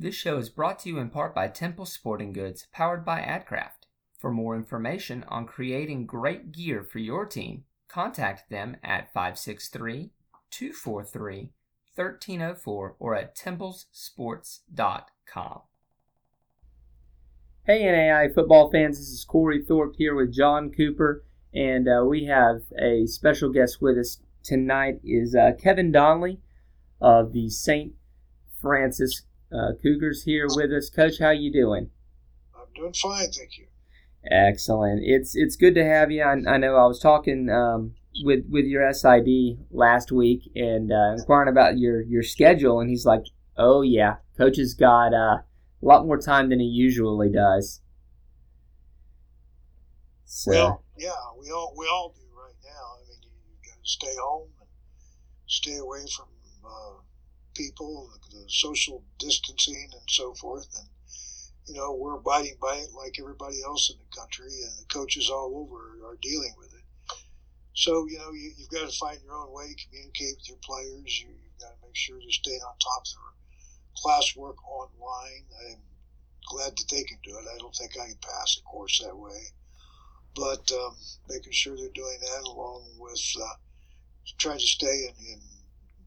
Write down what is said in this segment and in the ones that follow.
This show is brought to you in part by Temple Sporting Goods, powered by AdCraft. For more information on creating great gear for your team, contact them at 563 243 1304 or at templesports.com. Hey, NAI football fans, this is Corey Thorpe here with John Cooper, and uh, we have a special guest with us tonight is uh, Kevin Donley of the St. Francis uh, Cougars here with us. Coach, how you doing? I'm doing fine, thank you. Excellent. It's it's good to have you. I, I know I was talking um, with with your SID last week and uh, inquiring about your your schedule, and he's like, "Oh yeah, coach has got uh, a lot more time than he usually does." So. Well, yeah, we all we all do right now. I mean, you, you got to stay home and stay away from uh, people, the, social distancing, and so forth, and you know, we're abiding by it like everybody else in the country, and the coaches all over are dealing with it. So, you know, you, have got to find your own way, communicate with your players. You, have got to make sure they're staying on top of their classwork online. I'm glad that they can do it. I don't think I can pass a course that way. But um, making sure they're doing that along with uh, trying to stay in, in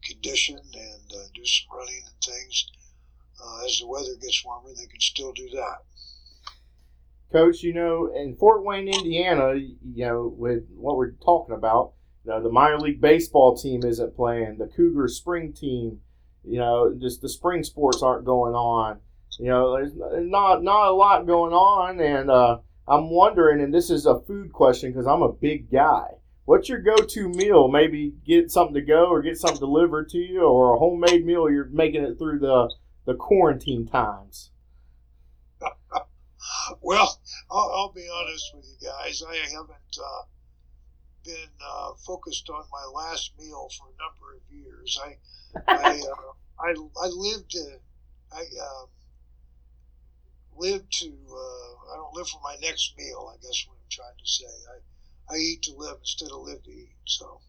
condition and uh, do some running and things uh, as the weather gets warmer, they can still do that. Coach, you know, in Fort Wayne, Indiana, you know, with what we're talking about, you know, the minor league baseball team isn't playing, the Cougar spring team, you know, just the spring sports aren't going on. You know, there's not not a lot going on, and uh, I'm wondering, and this is a food question because I'm a big guy. What's your go-to meal? Maybe get something to go, or get something delivered to you, or a homemade meal. You're making it through the the quarantine times? well, I'll, I'll, be honest with you guys. I haven't uh, been uh, focused on my last meal for a number of years. I I uh, I, I lived I um, live to uh, I don't live for my next meal. I guess what I'm trying to say. I I eat to live instead of live to eat. So.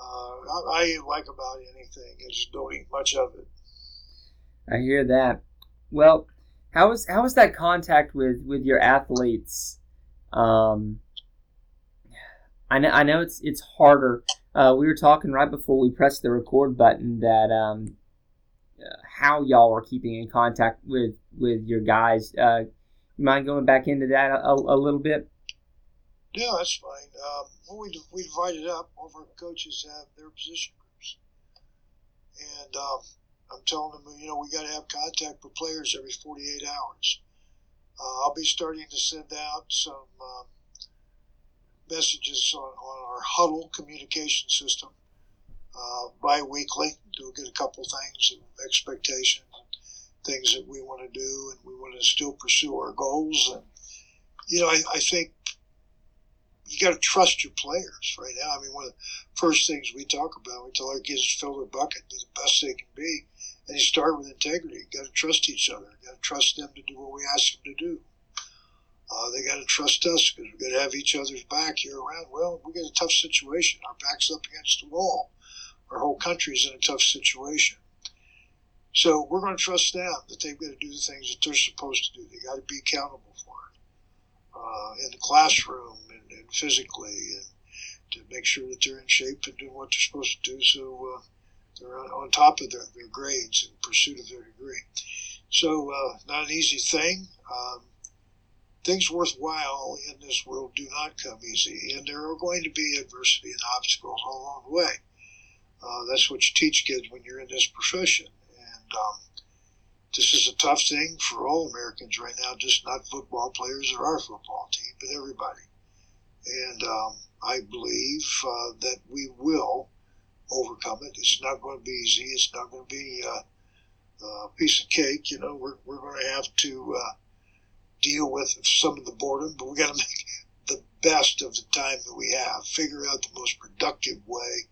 Uh, I, I like about anything. I just don't eat much of it. I hear that. Well, how was how was that contact with with your athletes? Um, I know I know it's it's harder. Uh, we were talking right before we pressed the record button that um, how y'all are keeping in contact with with your guys. Uh, you mind going back into that a, a little bit? Yeah, that's fine. Um, well, we we divided up. All of our coaches have their position groups, and um, I'm telling them, you know, we got to have contact with players every 48 hours. Uh, I'll be starting to send out some um, messages on, on, our huddle communication system uh, bi-weekly. Do get a couple things of expectations and things that we want to do, and we want to still pursue our goals. And you know, I, I think you got to trust your players right now. I mean, one of the first things we talk about, we tell our kids to fill their bucket, be the best they can be and you start with integrity. You got to trust each other. You got to trust them to do what we ask them to do. Uh, they got to trust us because we got to have each other's back year around. Well, we got a tough situation. Our back's up against the wall. Our whole country's in a tough situation. So we're going to trust them that they've got to do the things that they're supposed to do. They got to be accountable for it uh, in the classroom and, physically, and to make sure that they're in shape and doing what they're supposed to do. So. Uh, they're on top of their, their grades in pursuit of their degree. So, uh, not an easy thing. Um, things worthwhile in this world do not come easy, and there are going to be adversity and obstacles all along the way. Uh, that's what you teach kids when you're in this profession. And um, this is a tough thing for all Americans right now, just not football players or our football team, but everybody. And um, I believe uh, that we will overcome it. It's not going to be easy. It's not going to be uh, a piece of cake. You know, we're, we're going to have to uh, deal with some of the boredom, but we got to make the best of the time that we have. Figure out the most productive way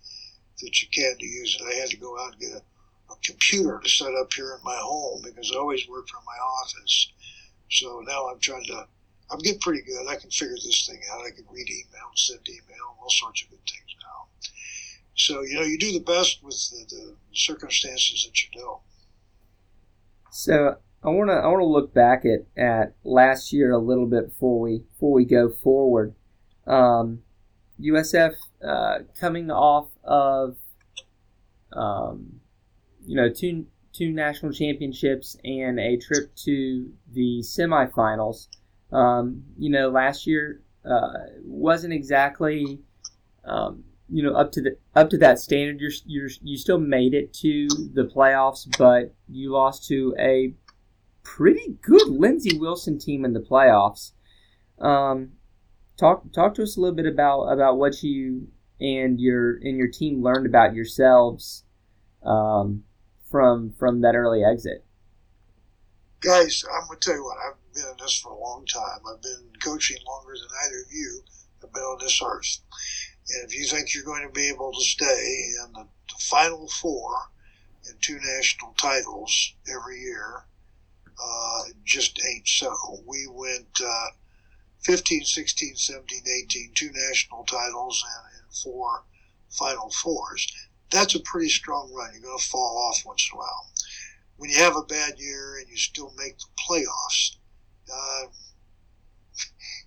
that you can to use it. I had to go out and get a, a computer to set up here in my home because I always work from my office. So now I'm trying to. I'm getting pretty good. I can figure this thing out. I can read email, send email, all sorts of good things now. So, you know, you do the best with the, the circumstances that you know. So, I want to I want to look back at, at last year a little bit before we before we go forward. Um, USF uh, coming off of um, you know two two national championships and a trip to the semifinals. Um, you know, last year uh, wasn't exactly um, you know up to the up to that standard. You're, you're you still made it to the playoffs, but you lost to a pretty good Lindsey Wilson team in the playoffs. Um, talk talk to us a little bit about about what you and your and your team learned about yourselves um, from from that early exit. Guys, I'm gonna tell you what. I've been in this for a long time. I've been coaching longer than either of you have been on this earth. And if you think you're going to be able to stay in the, the final four and two national titles every year, uh, just ain't so. We went uh, 15, 16, 17, 18, two national titles and, and four Final Fours. That's a pretty strong run. You're going to fall off once in a while. When you have a bad year and you still make the playoffs, uh,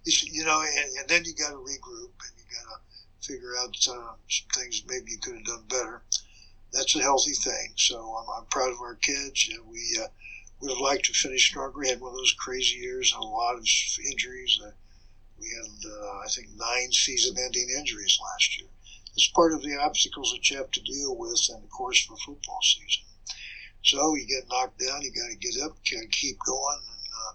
you know, and, and, then you got to regroup and you got to figure out uh, some things maybe you could have done better. That's a healthy thing. So I'm, I'm proud of our kids. we uh, would have liked to finish stronger. We had one of those crazy years, a lot of injuries. Uh, we had, uh, I think, nine season-ending injuries last year. It's part of the obstacles that you have to deal with in the course of a football season. So you get knocked down, you got to get up, got to keep going. And uh,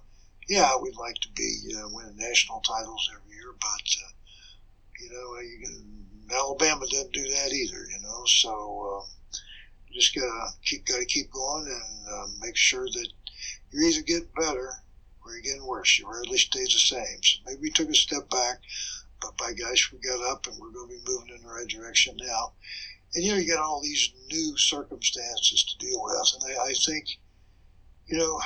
yeah, we'd like to be uh, winning national titles every year, but uh, you know, you can, Alabama didn't do that either. You know, so uh, you just gotta keep got to keep going and uh, make sure that you're either getting better or you're getting worse. You rarely stays the same. So maybe we took a step back, but by gosh, we got up and we're going to be moving in the right direction now. And you know, you got all these new circumstances to deal with, and I, I think, you know,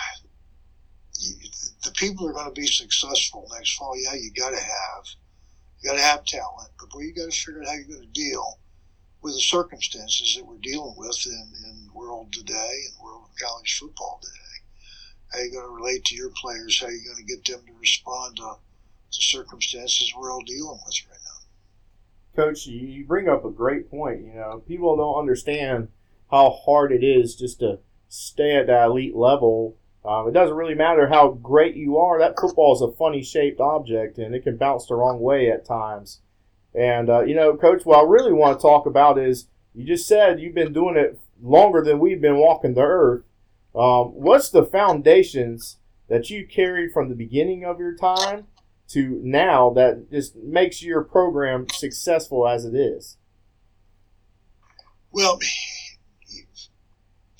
the people are going to be successful next fall. Yeah, you got to have, you got to have talent, but boy, you got to figure out how you're going to deal with the circumstances that we're dealing with in, in world today and world of college football today how are you going to relate to your players? How are you going to get them to respond to the circumstances we're all dealing with? Coach, you bring up a great point. You know, people don't understand how hard it is just to stay at that elite level. Um, it doesn't really matter how great you are. That football is a funny shaped object, and it can bounce the wrong way at times. And uh, you know, Coach, what I really want to talk about is you just said you've been doing it longer than we've been walking the earth. Um, what's the foundations that you carried from the beginning of your time to now that just makes your program successful as it is? Well,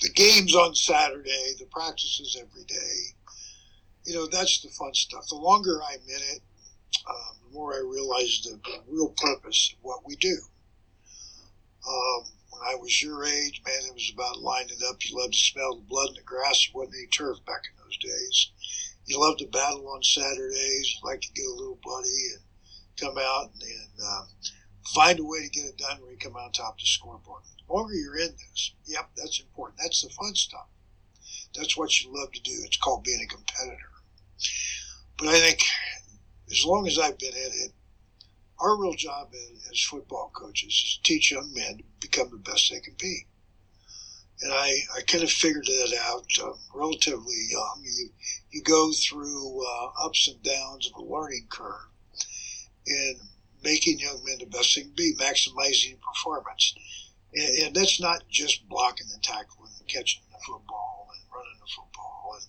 the games on Saturday, the practices every day, you know, that's the fun stuff. The longer I'm in it, um, the more I realize the, the, real purpose of what we do. Um, when I was your age, man, it was about lining up. You loved to smell the blood in the grass. There wasn't any turf back in those days. You loved to battle on Saturdays. Liked to get a little bloody and come out and, um, find a way to get it done where you come out on top the scoreboard. The longer you're in this, yep, that's important. That's the fun stuff. That's what you love to do. It's called being a competitor. But I think as long as I've been in it, our real job as football coaches is to teach young men to become the best they can be. And I, I kind of figured that out um, relatively young. You, you go through uh, ups and downs of a learning curve in making young men the best they can be, maximizing performance. And, and that's not just blocking and tackling and catching the football and running the football and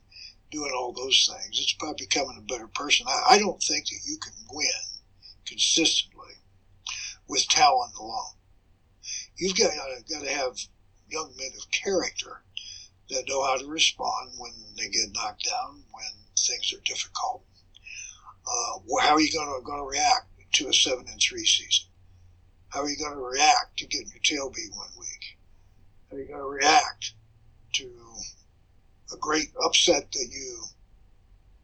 doing all those things. It's about becoming a better person. I, I don't think that you can win consistently with talent alone. You've got, got to have young men of character that know how to respond when they get knocked down, when things are difficult. Uh, how are you going to, react to a seven and three season? How are you going to react to getting your tail beat one week? How are you going to react to a great upset that you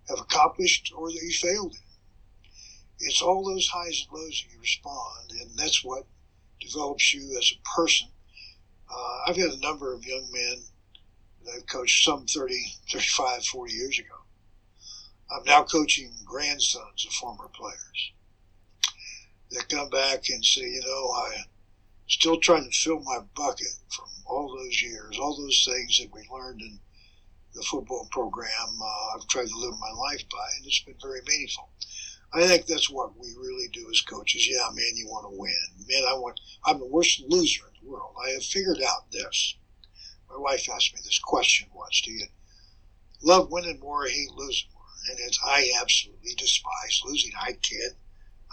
have accomplished or that you failed in? it's all those highs and lows that you respond, and that's what develops you as a person. Uh, I've had a number of young men that I've coached some 30, 35, 40 years ago. I'm now coaching grandsons of former players that come back and say, you know, I still trying to fill my bucket from all those years, all those things that we learned in the football program. Uh, I've tried to live my life by, and it's been very meaningful. I think that's what we really do as coaches. Yeah, man, you want to win. Man, I want. I'm the worst loser in the world. I have figured out this. My wife asked me this question once: Do you love winning more or hate losing more? And it's I absolutely despise losing. I can't.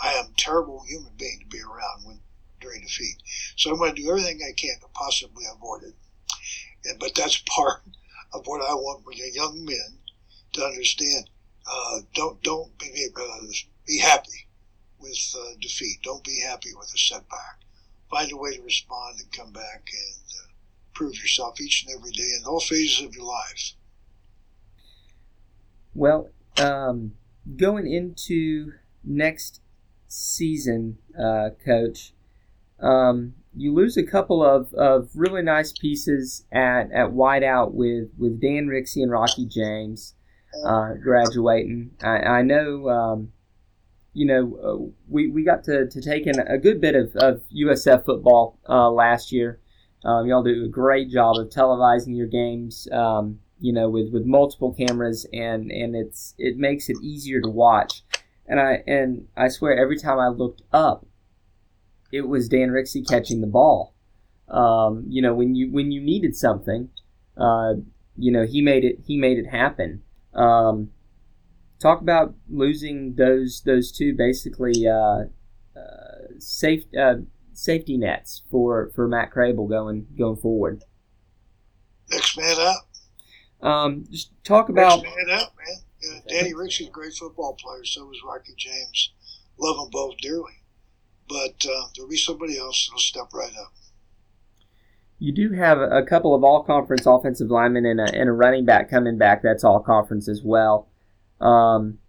I am a terrible human being to be around when during defeat. So I'm going to do everything I can to possibly avoid it. And, but that's part of what I want with young men to understand uh, don't don't be uh, be happy with uh, defeat. Don't be happy with a setback. Find a way to respond and come back and uh, prove yourself each and every day in all phases of your life. Well, um, going into next season, uh, Coach, um, you lose a couple of, of really nice pieces at, at wideout with, with Dan Rixey and Rocky James uh, graduating. I, I know, um, you know, uh, we, we got to, to take in a good bit of, of USF football uh, last year. Um, y'all do a great job of televising your games, um, you know, with, with multiple cameras, and, and it's it makes it easier to watch. And I and I swear, every time I looked up, it was Dan Rixey catching the ball. Um, you know, when you when you needed something, uh, you know, he made it he made it happen. Um, talk about losing those those two basically uh, uh, safe uh, safety nets for, for Matt Crable going going forward. Next man up. Um, just talk about Next man up, man. Danny Rixey's a great football player. So was Rocky James. Love them both dearly. But uh, there'll be somebody else that'll step right up. You do have a couple of all conference offensive linemen and a, and a running back coming back that's all conference as well. Um,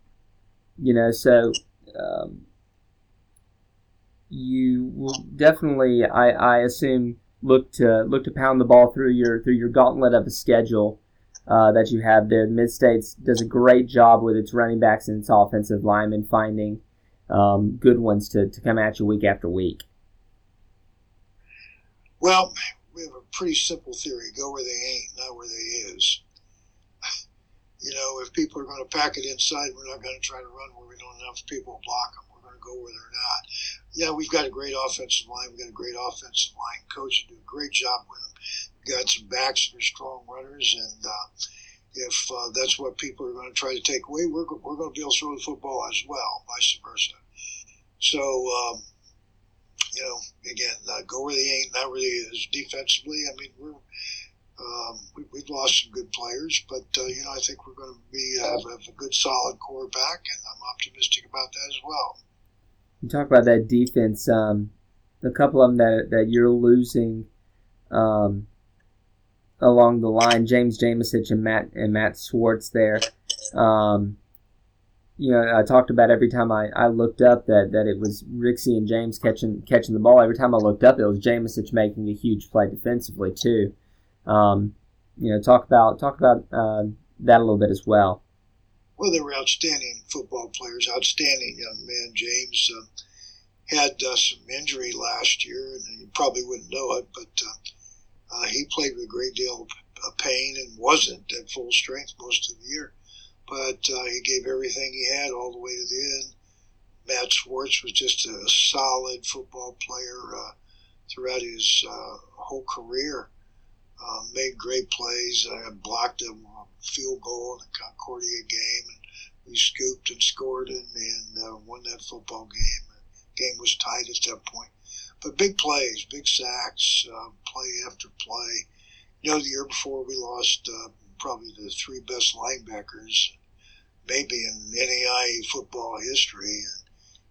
you know, so um, you will definitely, I, I assume, look to look to pound the ball through your through your gauntlet of a schedule uh, that you have there. Mid States does a great job with its running backs and its offensive linemen finding um, good ones to, to come at you week after week. Well, we have a pretty simple theory: go where they ain't, not where they is. You know, if people are going to pack it inside, we're not going to try to run where we don't enough people to block them. We're going to go where they're not. Yeah, we've got a great offensive line. We've got a great offensive line coach who do a great job with them. We've got some backs that are strong runners, and uh, if uh, that's what people are going to try to take away, we're, we're going to be able to throw the football as well, vice versa. So, um, you know, again, go where they ain't, not they is. Defensively, I mean, we're um, we, have lost some good players, but uh, you know, I think we're going to be uh, have, have, a good, solid core back, and I'm optimistic about that as well. You talk about that defense. Um, a couple of them that that you're losing um, along the line, James Jamesich and Matt and Matt Swartz there. Um, you know, I talked about every time I, I looked up that, that it was Rixey and James catching catching the ball. Every time I looked up, it was Jamesich making a huge play defensively too. Um, you know, talk about talk about uh, that a little bit as well. Well, they were outstanding football players, outstanding young men. James uh, had uh, some injury last year, and you probably wouldn't know it, but uh, uh, he played with a great deal of pain and wasn't at full strength most of the year. But uh, he gave everything he had all the way to the end. Matt Schwartz was just a solid football player throughout his whole career uh, made great plays. I blocked a field goal in the Concordia game, and we scooped and scored and, and uh, won that football game. Game was tight at that point. But big plays, big sacks, uh, play after play. You know, the year before we lost uh, probably the three best linebackers, maybe in NAIA football history. And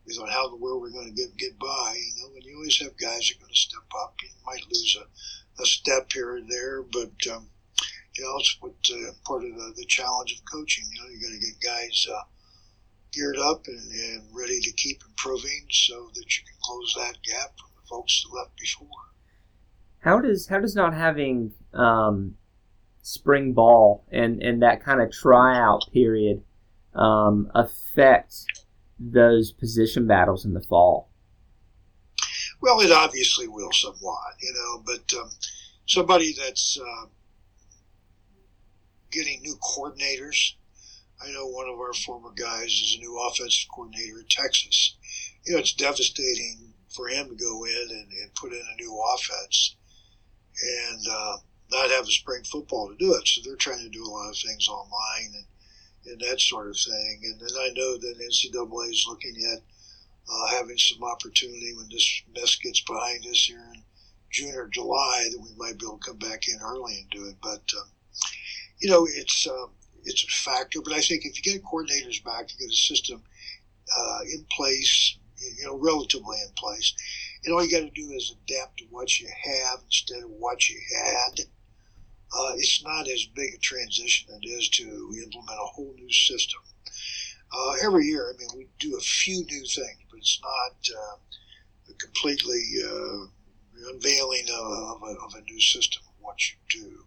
we thought, how the world we're going to get get by? You know, and you always have guys that are going to step up. You might lose a a step here and there, but um, you know it's what uh, part of the, the challenge of coaching. You know, you got to get guys uh, geared up and, and ready to keep improving so that you can close that gap from the folks that left before. How does how does not having um, spring ball and, and that kind of tryout period um, affect those position battles in the fall? Well, it obviously will somewhat, you know, but um, somebody that's uh, getting new coordinators. I know one of our former guys is a new offensive coordinator in Texas. You know, it's devastating for him to go in and, and put in a new offense and uh, not have a spring football to do it. So they're trying to do a lot of things online and, and that sort of thing. And then I know that NCAA is looking at uh, having some opportunity when this mess gets behind us here in June or July that we might be able to come back in early and do it. But um, you know, it's um, it's a factor. But I think if you get coordinators back, you get a system uh, in place, you know, relatively in place, and all you got to do is adapt to what you have instead of what you had. Uh, it's not as big a transition it is to implement a whole new system. Uh, every year, I mean, we do a few new things, but it's not uh, completely uh, unveiling of, of, a, of, a, new system of what you do.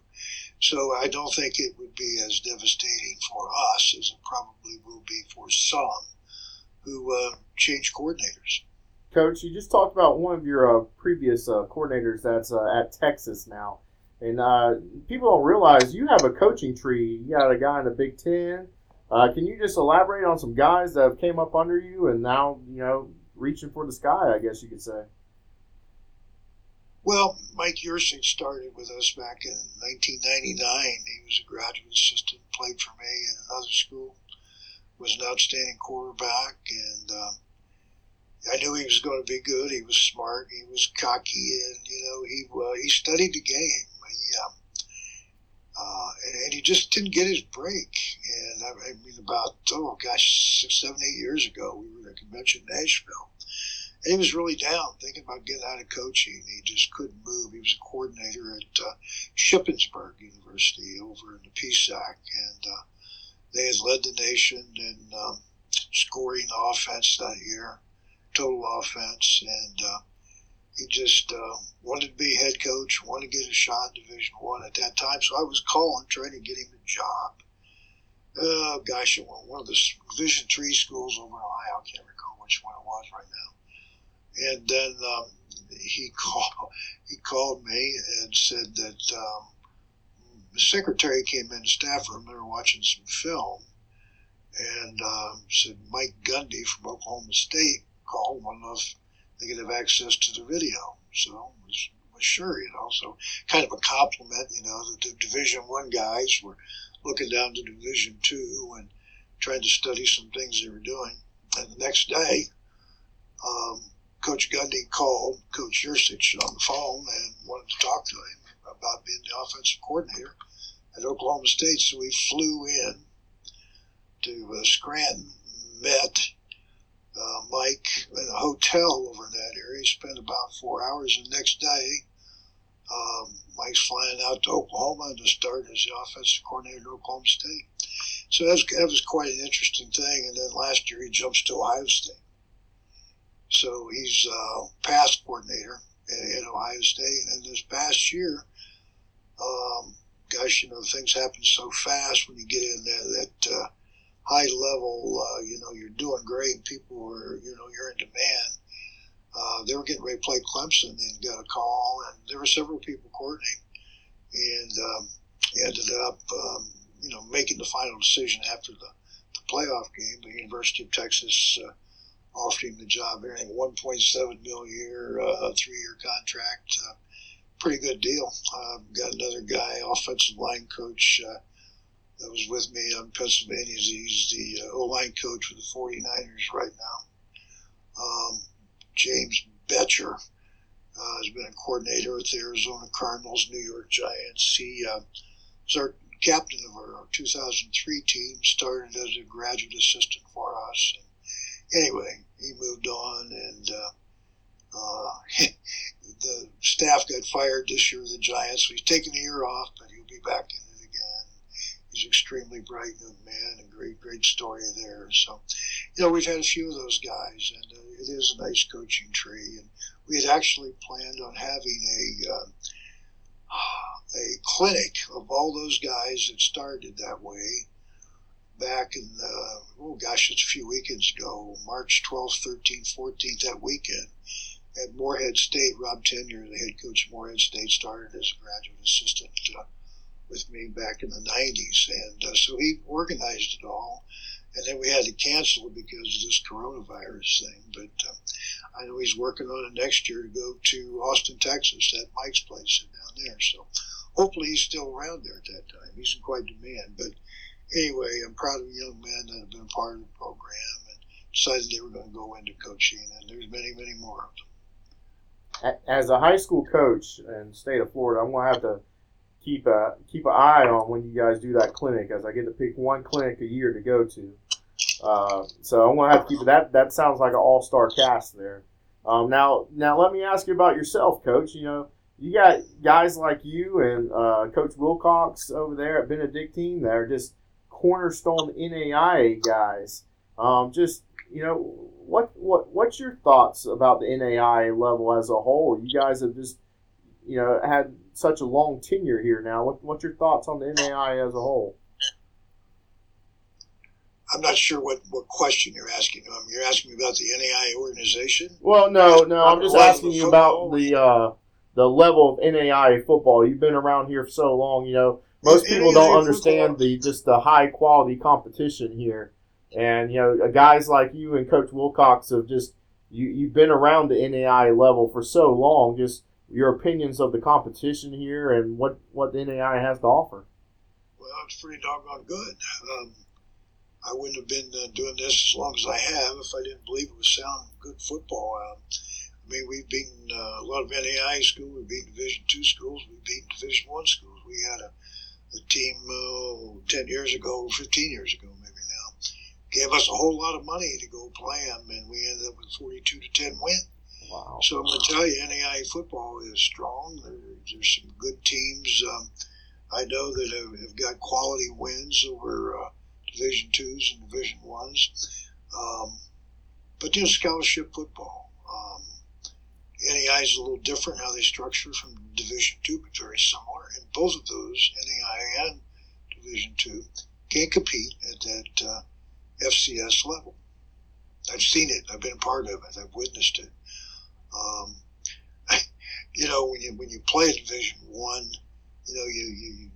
So I don't think it would be as devastating for us as it probably will be for some who uh, change coordinators. Coach, you just talked about one of your uh, previous uh, coordinators that's uh, at Texas now. And uh, people don't realize you have a coaching tree. You got a guy in the Big Ten. Uh, can you just elaborate on some guys that have came up under you and now, you know, reaching for the sky, I guess you could say? Well, Mike Yurcich started with us back in 1999. He was a graduate assistant, played for me in another school, was an outstanding quarterback, and um, I knew he was going to be good. He was smart. He was cocky, and you know he uh, he studied the game. He, um, uh, and, he just didn't get his break. And I, I, mean, about oh gosh, six, seven, eight years ago, we were at a convention in Nashville, and he was really down, thinking about getting out of coaching. He just couldn't move. He was a coordinator at uh, Shippensburg University over in the PSAC, and uh, they had led the nation in um, scoring offense that year, total offense, and uh, he just uh, wanted to be head coach, wanted to get a shot in Division One at that time. So I was calling, trying to get him a job. Oh gosh, one of the Division Three schools over in Ohio. I can't recall which one it was right now and then um, he called he called me and said that um, the secretary came in the staff room. They were watching some film, and um, said Mike Gundy from Oklahoma State called. One of they could have access to the video, so was, was sure, you know. So kind of a compliment, you know, that the Division One guys were looking down to Division Two and trying to study some things they were doing. And the next day, um, Coach Gundy called Coach Yurcich on the phone and wanted to talk to him about being the offensive coordinator at Oklahoma State. So we flew in to uh, Scranton, met uh, Mike in a hotel over in that area. Spent about four hours. The next day, um, Mike's flying out to Oklahoma to start as the offensive coordinator at Oklahoma State. So that was, that was quite an interesting thing. And then last year he jumps to Ohio State. So he's uh, pass coordinator at, at, Ohio State. And this past year, um, gosh, you know, things happen so fast when you get in there that uh, high level, uh, you know, you're doing great. People are, you know, you're in demand. Uh, they were getting ready to play Clemson and got a call, and there were several people coordinating, and um, ended up, um, you know, making the final decision after the, the playoff game. The University of Texas uh, offered him the job. Everything 1.7 mil a year, uh, three year contract. Uh, pretty good deal. Uh, got another guy, offensive line coach, uh, that was with me on Pennsylvania. He's the uh, O line coach for the 49ers right now. Um, James Bettcher uh, has been a coordinator with the Arizona Cardinals, New York Giants. He uh, was our captain of our 2003 team, started as a graduate assistant for us. And, anyway, he moved on, and uh, uh, the staff got fired this year. The Giants. So he's taking a year off, but he'll be back in. Extremely bright young man, and great, great story there. So, you know, we've had a few of those guys, and uh, it is a nice coaching tree. And we had actually planned on having a uh, a clinic of all those guys that started that way back in, uh, oh gosh, it's a few weekends ago, March 12th, 13th, 14th, that weekend at Morehead State. Rob Tenyer, the head coach of Morehead State, started as a graduate assistant uh, with me back in the 90s. And uh, so he organized it all. And then we had to cancel because of this coronavirus thing. But um, I know he's working on it next year to go to Austin, Texas, at Mike's place down there. So hopefully he's still around there at that time. He's in quite demand. But anyway, I'm proud of the young men that have been part of the program and decided they were going to go into coaching. And there's many, many more of them as a high school coach in the state of Florida, I'm gonna have to keep a keep an eye on when you guys do that clinic, as I get to pick one clinic a year to go to. Uh, so I'm gonna have to keep that. That sounds like an all star cast there. Um, now, now let me ask you about yourself, Coach. You know, you got guys like you and uh, Coach Wilcox over there at Benedictine that are just cornerstone NAIA guys. Um, just you know, what what what's your thoughts about the NAIA level as a whole? You guys have just you know had such a long tenure here now. What what's your thoughts on the NAI as a whole? I'm not sure what, what question you're asking. Um, you're asking me about the NAI organization. Well, no, no, I'm just asking you about the uh, the level of NAI football. You've been around here for so long. You know, most people don't understand football. the just the high quality competition here. And you know, guys like you and Coach Wilcox have just you you've been around the NAI level for so long. Just your opinions of the competition here and what what the NAIA has to offer. Well, it's pretty doggone good. Um, I wouldn't have been uh, doing this as long as I have if I didn't believe it was sound, good football. Um, I mean, we've beaten uh, a lot of NAIA schools. We've beaten Division two schools. We've beaten Division one schools. We had a, a team uh, ten years ago, fifteen years ago, maybe now, gave us a whole lot of money to go play them, and we ended up with 42 to 10 win. Wow. So I'm going to tell you, NAIA football is strong. There's some good teams um, I know that have, have, got quality wins over uh, Division twos and Division ones. Um, but you know, scholarship football. Um, is a little different how they structure from Division two, but very similar. And both of those, NAIA and Division two, can't compete at that uh, FCS level. I've seen it. I've been a part of it. I've witnessed it. Um, you know, when you when you play Division One, you know, you, you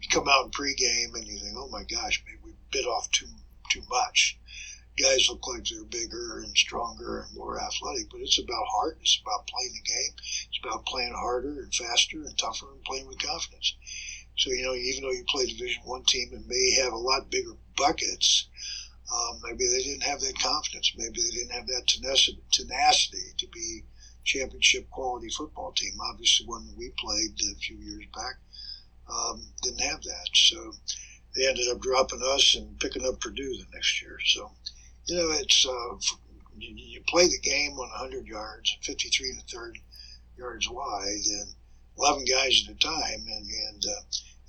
you come out in pregame and you think, oh my gosh, maybe we bit off too too much. Guys look like they're bigger and stronger and more athletic, but it's about heart. It's about playing the game. It's about playing harder and faster and tougher and playing with confidence. So you know, even though you play Division One team and may have a lot bigger buckets, um, maybe they didn't have that confidence. Maybe they didn't have that tenacity, to be championship quality football team. Obviously, one we played a few years back um, didn't have that. So they ended up dropping us and picking up Purdue the next year. So, you know, it's uh, you, you play the game on 100 yards, 53 and a third yards wide, and 11 guys at a time, and and uh,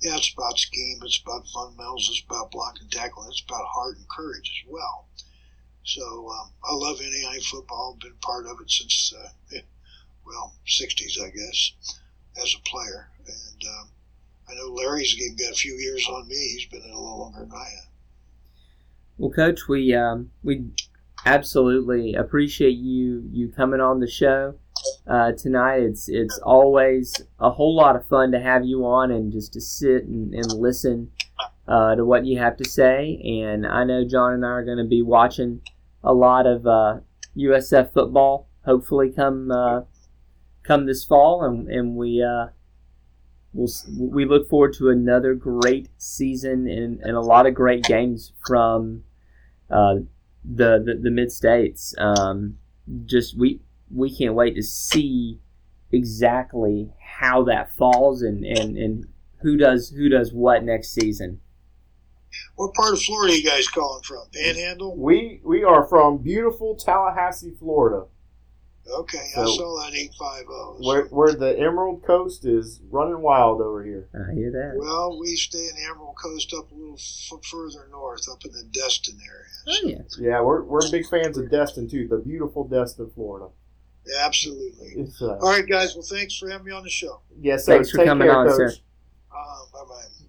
yeah, it's about scheme, it's about fundamentals, it's about blocking, tackling, it's about heart and courage as well. So um, I love NAI football. Been part of it since uh, well, '60s, I guess, as a player. And um, I know Larry's got a few years on me. He's been in a little longer than I have. Well, Coach, we um, we absolutely appreciate you you coming on the show uh, tonight. It's it's always a whole lot of fun to have you on and just to sit and, and listen uh, to what you have to say. And I know John and I are going to be watching a lot of uh, USF football. Hopefully, come uh, come this fall, and and we uh, we'll, we look forward to another great season and, and a lot of great games from uh, the, the the mid states. Um, just we we can't wait to see exactly how that falls and, and, and who does who does what next season. What part of Florida are you guys calling from? Panhandle? We we are from beautiful Tallahassee, Florida. Okay, so I saw that eight five zero. Oh, where where the Emerald Coast is running wild over here. I hear that. Well, we stay in the Emerald Coast up a little f- further north, up in the Destin area. Oh yeah. Yeah, we're we're big fans of Destin too. The beautiful Destin, Florida. Yeah, absolutely. Uh, All right, guys. Well, thanks for having me on the show. Yes, sir. Thanks for Take coming care, on, Coach. sir. Uh, bye bye.